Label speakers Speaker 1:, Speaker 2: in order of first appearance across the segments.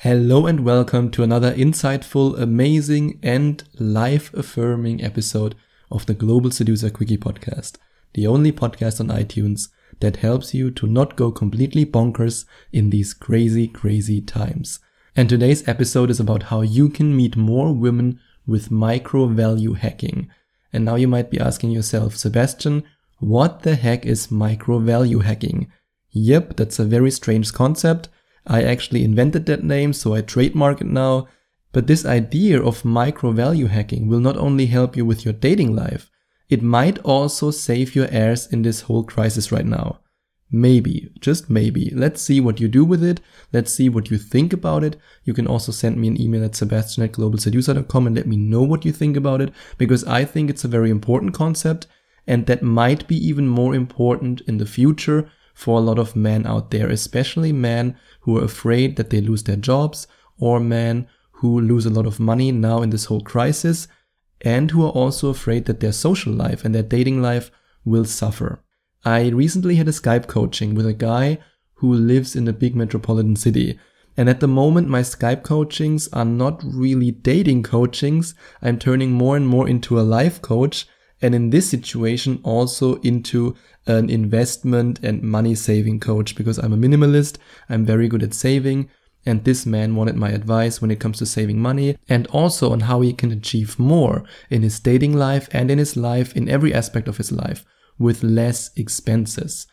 Speaker 1: Hello and welcome to another insightful, amazing, and life affirming episode of the Global Seducer Quickie podcast, the only podcast on iTunes that helps you to not go completely bonkers in these crazy, crazy times. And today's episode is about how you can meet more women with micro value hacking. And now you might be asking yourself, Sebastian, what the heck is micro value hacking? Yep, that's a very strange concept I actually invented that name, so I trademark it now. But this idea of micro value hacking will not only help you with your dating life, it might also save your ass in this whole crisis right now. Maybe, just maybe. Let's see what you do with it. Let's see what you think about it. You can also send me an email at sebastian at globalseducer.com and let me know what you think about it because I think it's a very important concept and that might be even more important in the future for a lot of men out there, especially men who are afraid that they lose their jobs or men who lose a lot of money now in this whole crisis and who are also afraid that their social life and their dating life will suffer. I recently had a Skype coaching with a guy who lives in a big metropolitan city. And at the moment, my Skype coachings are not really dating coachings. I'm turning more and more into a life coach. And in this situation, also into an investment and money saving coach because I'm a minimalist. I'm very good at saving. And this man wanted my advice when it comes to saving money and also on how he can achieve more in his dating life and in his life, in every aspect of his life, with less expenses.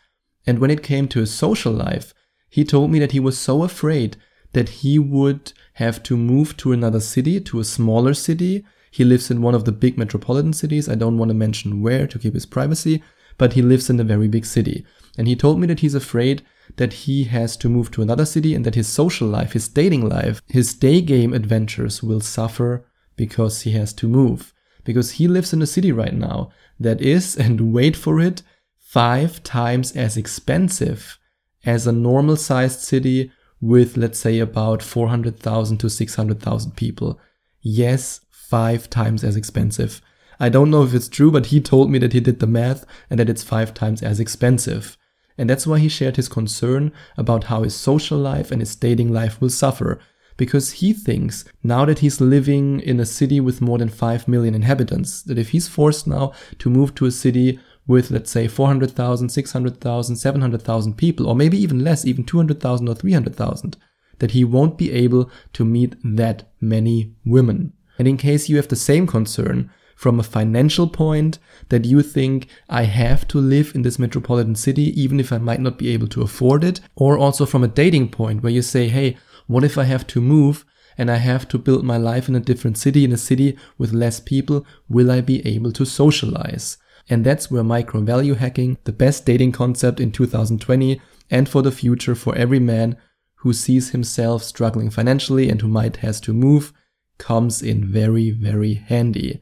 Speaker 1: And when it came to his social life, he told me that he was so afraid that he would have to move to another city, to a smaller city. He lives in one of the big metropolitan cities. I don't want to mention where to keep his privacy, but he lives in a very big city. And he told me that he's afraid that he has to move to another city and that his social life, his dating life, his day game adventures will suffer because he has to move. Because he lives in a city right now that is, and wait for it, five times as expensive as a normal sized city with, let's say, about 400,000 to 600,000 people. Yes, five times as expensive. I don't know if it's true, but he told me that he did the math and that it's five times as expensive. And that's why he shared his concern about how his social life and his dating life will suffer. Because he thinks now that he's living in a city with more than 5 million inhabitants, that if he's forced now to move to a city with, let's say, 400,000, 600,000, 700,000 people, or maybe even less, even 200,000 or 300,000, that he won't be able to meet that many women. And in case you have the same concern, from a financial point that you think I have to live in this metropolitan city even if I might not be able to afford it, or also from a dating point where you say, hey, what if I have to move and I have to build my life in a different city, in a city with less people, will I be able to socialize? And that's where micro value hacking, the best dating concept in 2020 and for the future for every man who sees himself struggling financially and who might has to move, comes in very, very handy.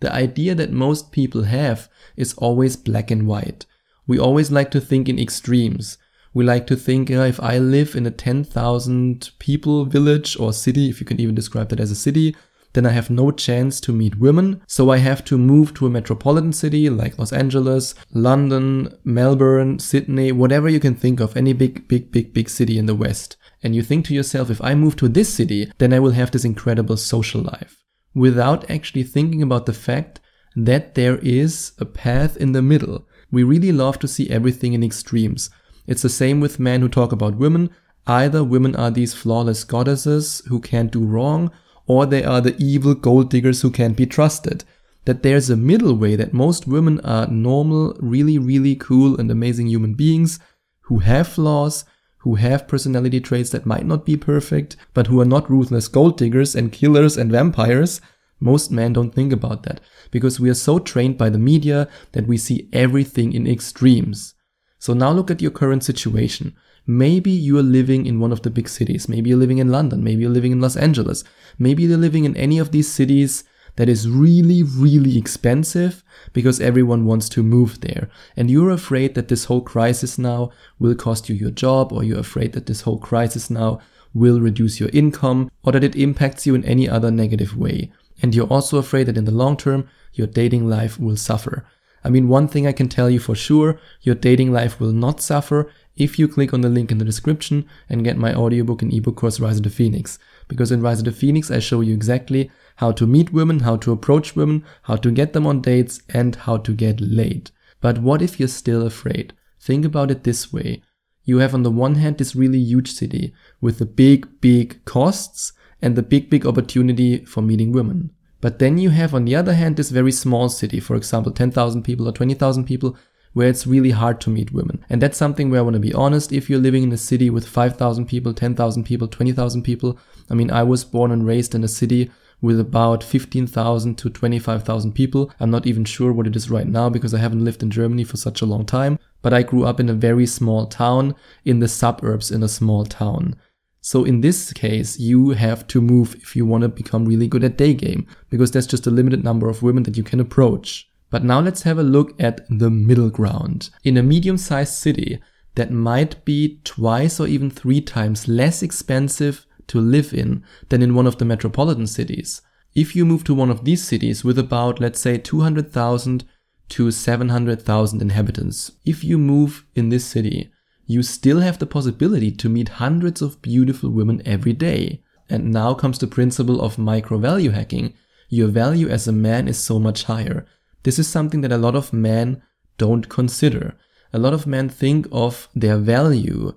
Speaker 1: The idea that most people have is always black and white. We always like to think in extremes. We like to think uh, if I live in a 10,000 people village or city, if you can even describe that as a city, then I have no chance to meet women. So I have to move to a metropolitan city like Los Angeles, London, Melbourne, Sydney, whatever you can think of, any big, big, big, big city in the West. And you think to yourself, if I move to this city, then I will have this incredible social life without actually thinking about the fact that there is a path in the middle. We really love to see everything in extremes. It's the same with men who talk about women. Either women are these flawless goddesses who can't do wrong, or they are the evil gold diggers who can't be trusted. That there's a middle way that most women are normal, really, really cool and amazing human beings who have flaws, who have personality traits that might not be perfect, but who are not ruthless gold diggers and killers and vampires, most men don't think about that because we are so trained by the media that we see everything in extremes. So now look at your current situation. Maybe you are living in one of the big cities. Maybe you're living in London. Maybe you're living in Los Angeles. Maybe you're living in any of these cities that is really, really expensive because everyone wants to move there. And you're afraid that this whole crisis now will cost you your job, or you're afraid that this whole crisis now will reduce your income, or that it impacts you in any other negative way. And you're also afraid that in the long term, your dating life will suffer. I mean, one thing I can tell you for sure, your dating life will not suffer if you click on the link in the description and get my audiobook and ebook course Rise of the Phoenix. Because in Rise of the Phoenix, I show you exactly how to meet women, how to approach women, how to get them on dates, and how to get laid. But what if you're still afraid? Think about it this way. You have on the one hand this really huge city with the big, big costs and the big, big opportunity for meeting women. But then you have on the other hand this very small city, for example, 10,000 people or 20,000 people, where it's really hard to meet women. And that's something where I want to be honest. If you're living in a city with 5,000 people, 10,000 people, 20,000 people, I mean, I was born and raised in a city with about 15,000 to 25,000 people. I'm not even sure what it is right now because I haven't lived in Germany for such a long time. But I grew up in a very small town in the suburbs in a small town. So in this case, you have to move if you want to become really good at day game because there's just a limited number of women that you can approach. But now let's have a look at the middle ground. In a medium sized city that might be twice or even three times less expensive to live in than in one of the metropolitan cities. If you move to one of these cities with about, let's say, 200,000 to 700,000 inhabitants, if you move in this city, you still have the possibility to meet hundreds of beautiful women every day. And now comes the principle of micro value hacking. Your value as a man is so much higher. This is something that a lot of men don't consider. A lot of men think of their value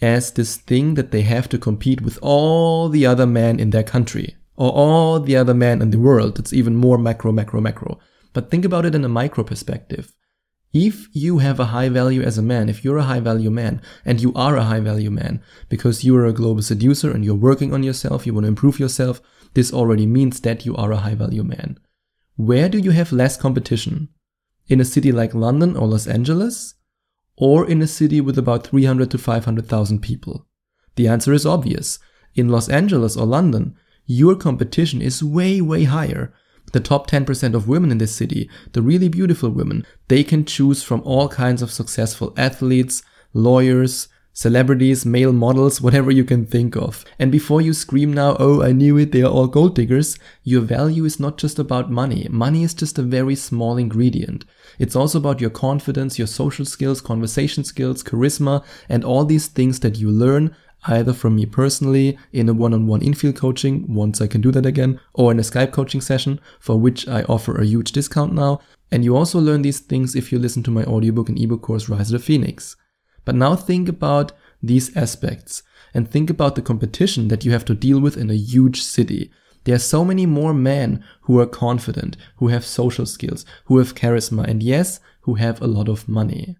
Speaker 1: as this thing that they have to compete with all the other men in their country or all the other men in the world. It's even more macro, macro, macro. But think about it in a micro perspective. If you have a high value as a man, if you're a high value man, and you are a high value man because you are a global seducer and you're working on yourself, you want to improve yourself, this already means that you are a high value man. Where do you have less competition? In a city like London or Los Angeles? Or in a city with about 300 to 500,000 people? The answer is obvious. In Los Angeles or London, your competition is way, way higher. The top 10% of women in this city, the really beautiful women, they can choose from all kinds of successful athletes, lawyers, celebrities, male models, whatever you can think of. And before you scream now, oh, I knew it, they are all gold diggers, your value is not just about money. Money is just a very small ingredient. It's also about your confidence, your social skills, conversation skills, charisma, and all these things that you learn either from me personally in a one-on-one infield coaching, once I can do that again, or in a Skype coaching session, for which I offer a huge discount now. And you also learn these things if you listen to my audiobook and ebook course, Rise of the Phoenix. But now think about these aspects and think about the competition that you have to deal with in a huge city. There are so many more men who are confident, who have social skills, who have charisma, and yes, who have a lot of money.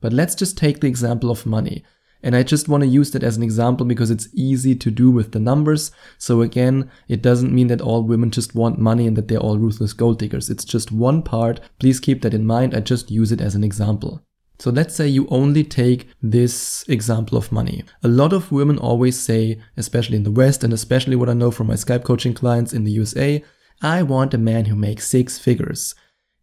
Speaker 1: But let's just take the example of money. And I just want to use that as an example because it's easy to do with the numbers. So again, it doesn't mean that all women just want money and that they're all ruthless gold diggers. It's just one part. Please keep that in mind. I just use it as an example. So let's say you only take this example of money. A lot of women always say, especially in the West and especially what I know from my Skype coaching clients in the USA, I want a man who makes six figures.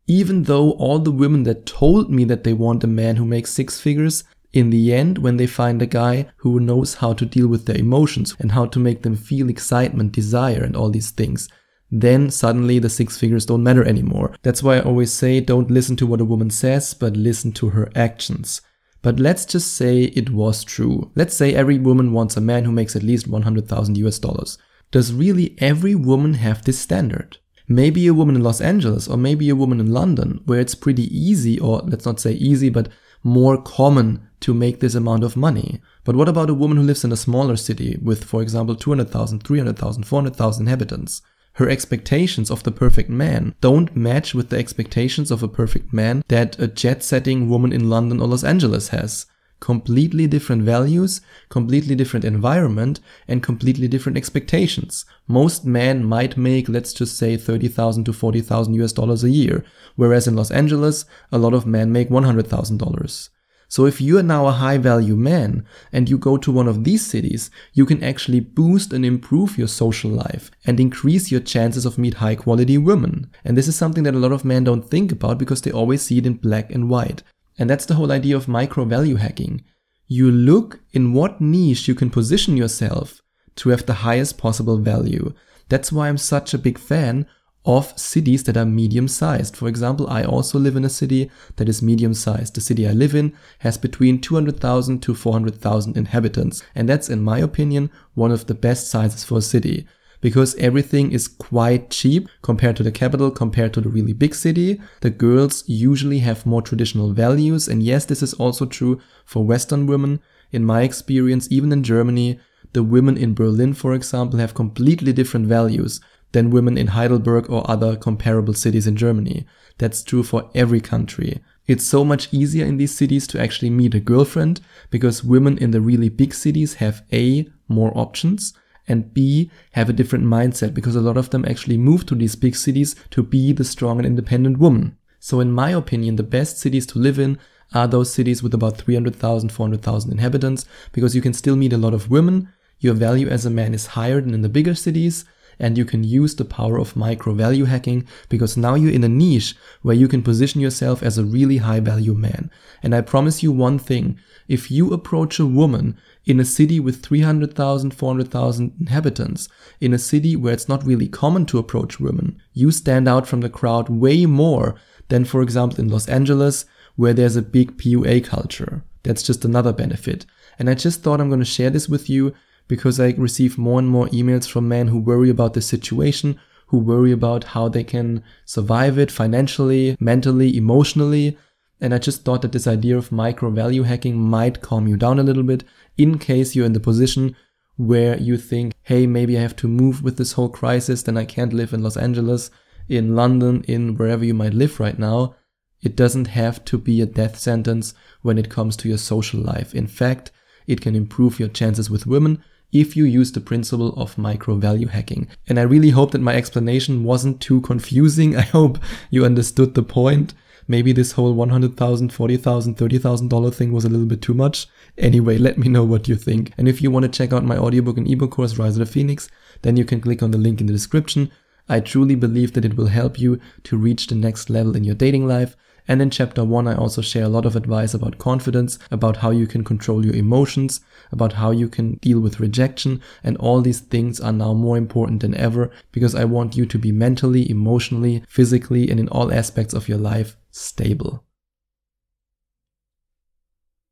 Speaker 1: Even though all the women that told me that they want a man who makes six figures, in the end, when they find a guy who knows how to deal with their emotions and how to make them feel excitement, desire, and all these things, then suddenly the six figures don't matter anymore. That's why I always say don't listen to what a woman says, but listen to her actions. But let's just say it was true. Let's say every woman wants a man who makes at least 100,000 US dollars. Does really every woman have this standard? Maybe a woman in Los Angeles or maybe a woman in London where it's pretty easy or let's not say easy but more common to make this amount of money. But what about a woman who lives in a smaller city with for example 200,000, 300,000, 400,000 inhabitants? Her expectations of the perfect man don't match with the expectations of a perfect man that a jet setting woman in London or Los Angeles has. Completely different values, completely different environment, and completely different expectations. Most men might make, let's just say, 30,000 to 40,000 US dollars a year, whereas in Los Angeles, a lot of men make $100,000. So if you are now a high value man and you go to one of these cities, you can actually boost and improve your social life and increase your chances of meet high quality women. And this is something that a lot of men don't think about because they always see it in black and white. And that's the whole idea of micro value hacking. You look in what niche you can position yourself to have the highest possible value. That's why I'm such a big fan of cities that are medium sized. For example, I also live in a city that is medium sized. The city I live in has between 200,000 to 400,000 inhabitants. And that's, in my opinion, one of the best sizes for a city because everything is quite cheap compared to the capital, compared to the really big city. The girls usually have more traditional values. And yes, this is also true for Western women. In my experience, even in Germany, the women in Berlin, for example, have completely different values than women in Heidelberg or other comparable cities in Germany. That's true for every country. It's so much easier in these cities to actually meet a girlfriend because women in the really big cities have A, more options, and B, have a different mindset because a lot of them actually move to these big cities to be the strong and independent woman. So in my opinion, the best cities to live in are those cities with about 300,000, 400,000 inhabitants because you can still meet a lot of women. Your value as a man is higher than in the bigger cities and you can use the power of micro value hacking because now you're in a niche where you can position yourself as a really high value man. And I promise you one thing, if you approach a woman in a city with 300,000, 400,000 inhabitants, in a city where it's not really common to approach women, you stand out from the crowd way more than, for example, in Los Angeles, where there's a big PUA culture. That's just another benefit. And I just thought I'm going to share this with you because I receive more and more emails from men who worry about the situation, who worry about how they can survive it financially, mentally, emotionally. And I just thought that this idea of micro value hacking might calm you down a little bit in case you're in the position where you think, hey, maybe I have to move with this whole crisis, then I can't live in Los Angeles, in London, in wherever you might live right now. It doesn't have to be a death sentence when it comes to your social life. In fact, it can improve your chances with women if you use the principle of micro value hacking. And I really hope that my explanation wasn't too confusing. I hope you understood the point. Maybe this whole $100,000, $40,000, $30,000 thing was a little bit too much. Anyway, let me know what you think. And if you want to check out my audiobook and ebook course, Rise of the Phoenix, then you can click on the link in the description. I truly believe that it will help you to reach the next level in your dating life and in chapter 1, I also share a lot of advice about confidence, about how you can control your emotions, about how you can deal with rejection, and all these things are now more important than ever because I want you to be mentally, emotionally, physically, and in all aspects of your life stable.